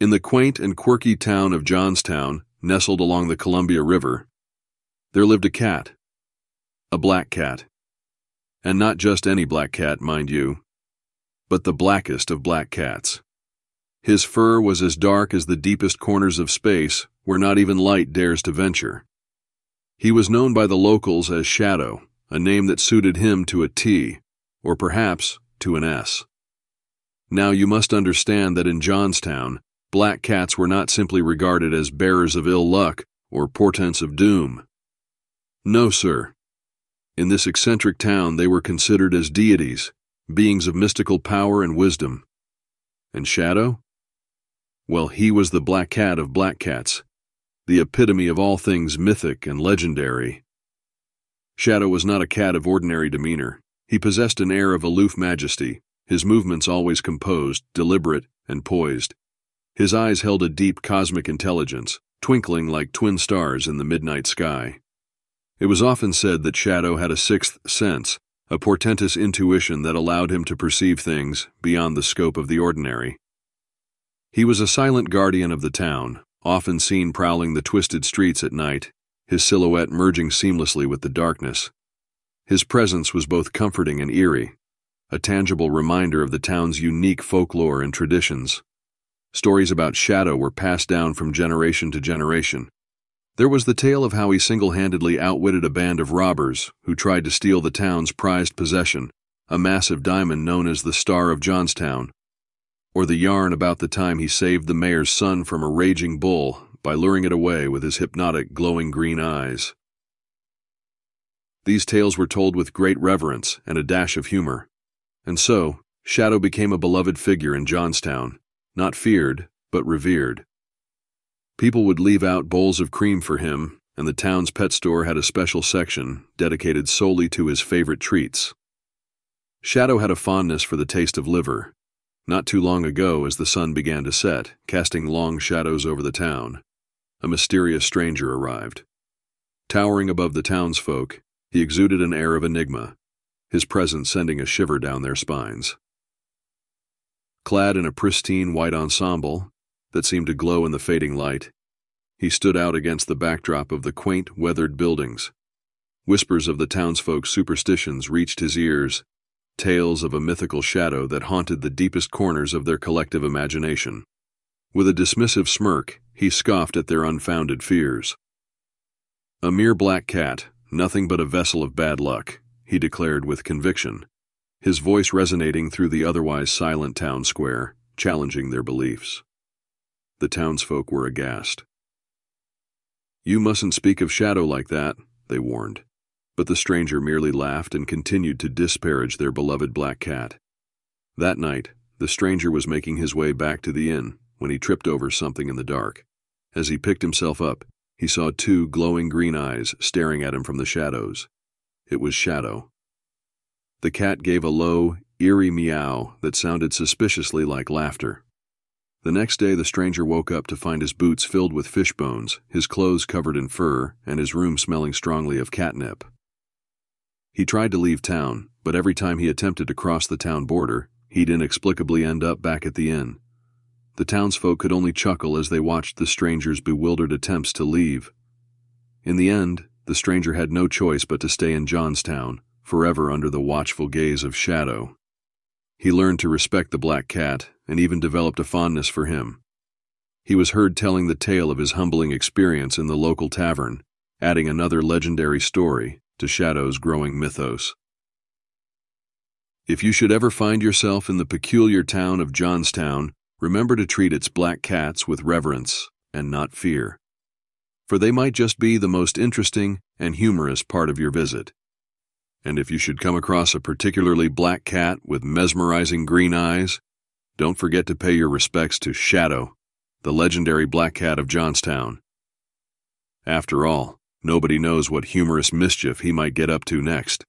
In the quaint and quirky town of Johnstown, nestled along the Columbia River, there lived a cat. A black cat. And not just any black cat, mind you, but the blackest of black cats. His fur was as dark as the deepest corners of space, where not even light dares to venture. He was known by the locals as Shadow, a name that suited him to a T, or perhaps to an S. Now you must understand that in Johnstown, black cats were not simply regarded as bearers of ill luck or portents of doom. No, sir. In this eccentric town, they were considered as deities, beings of mystical power and wisdom. And Shadow? Well, he was the black cat of black cats, the epitome of all things mythic and legendary. Shadow was not a cat of ordinary demeanor. He possessed an air of aloof majesty, his movements always composed, deliberate, and poised. His eyes held a deep cosmic intelligence, twinkling like twin stars in the midnight sky. It was often said that Shadow had a sixth sense, a portentous intuition that allowed him to perceive things beyond the scope of the ordinary. He was a silent guardian of the town, often seen prowling the twisted streets at night, his silhouette merging seamlessly with the darkness. His presence was both comforting and eerie, a tangible reminder of the town's unique folklore and traditions. Stories about Shadow were passed down from generation to generation. There was the tale of how he single handedly outwitted a band of robbers who tried to steal the town's prized possession, a massive diamond known as the Star of Johnstown or the yarn about the time he saved the mayor's son from a raging bull by luring it away with his hypnotic, glowing green eyes. These tales were told with great reverence and a dash of humor, and so Shadow became a beloved figure in Johnstown, not feared, but revered. People would leave out bowls of cream for him, and the town's pet store had a special section dedicated solely to his favorite treats. Shadow had a fondness for the taste of liver, not too long ago, as the sun began to set, casting long shadows over the town, a mysterious stranger arrived. Towering above the townsfolk, he exuded an air of enigma, his presence sending a shiver down their spines. Clad in a pristine white ensemble that seemed to glow in the fading light, he stood out against the backdrop of the quaint, weathered buildings. Whispers of the townsfolk's superstitions reached his ears tales of a mythical shadow that haunted the deepest corners of their collective imagination. With a dismissive smirk, he scoffed at their unfounded fears. A mere black cat, nothing but a vessel of bad luck, he declared with conviction, his voice resonating through the otherwise silent town square, challenging their beliefs. The townsfolk were aghast. You mustn't speak of Shadow like that, they warned but the stranger merely laughed and continued to disparage their beloved black cat. That night, the stranger was making his way back to the inn when he tripped over something in the dark. As he picked himself up, he saw two glowing green eyes staring at him from the shadows. It was Shadow. The cat gave a low, eerie meow that sounded suspiciously like laughter. The next day, the stranger woke up to find his boots filled with fish bones, his clothes covered in fur, and his room smelling strongly of catnip. He tried to leave town, but every time he attempted to cross the town border, he'd inexplicably end up back at the inn. The townsfolk could only chuckle as they watched the stranger's bewildered attempts to leave. In the end, the stranger had no choice but to stay in Johnstown, forever under the watchful gaze of Shadow. He learned to respect the black cat and even developed a fondness for him. He was heard telling the tale of his humbling experience in the local tavern, adding another legendary story to Shadow's growing mythos. If you should ever find yourself in the peculiar town of Johnstown, remember to treat its black cats with reverence and not fear, for they might just be the most interesting and humorous part of your visit. And if you should come across a particularly black cat with mesmerizing green eyes, don't forget to pay your respects to Shadow, the legendary black cat of Johnstown. After all, Nobody knows what humorous mischief he might get up to next.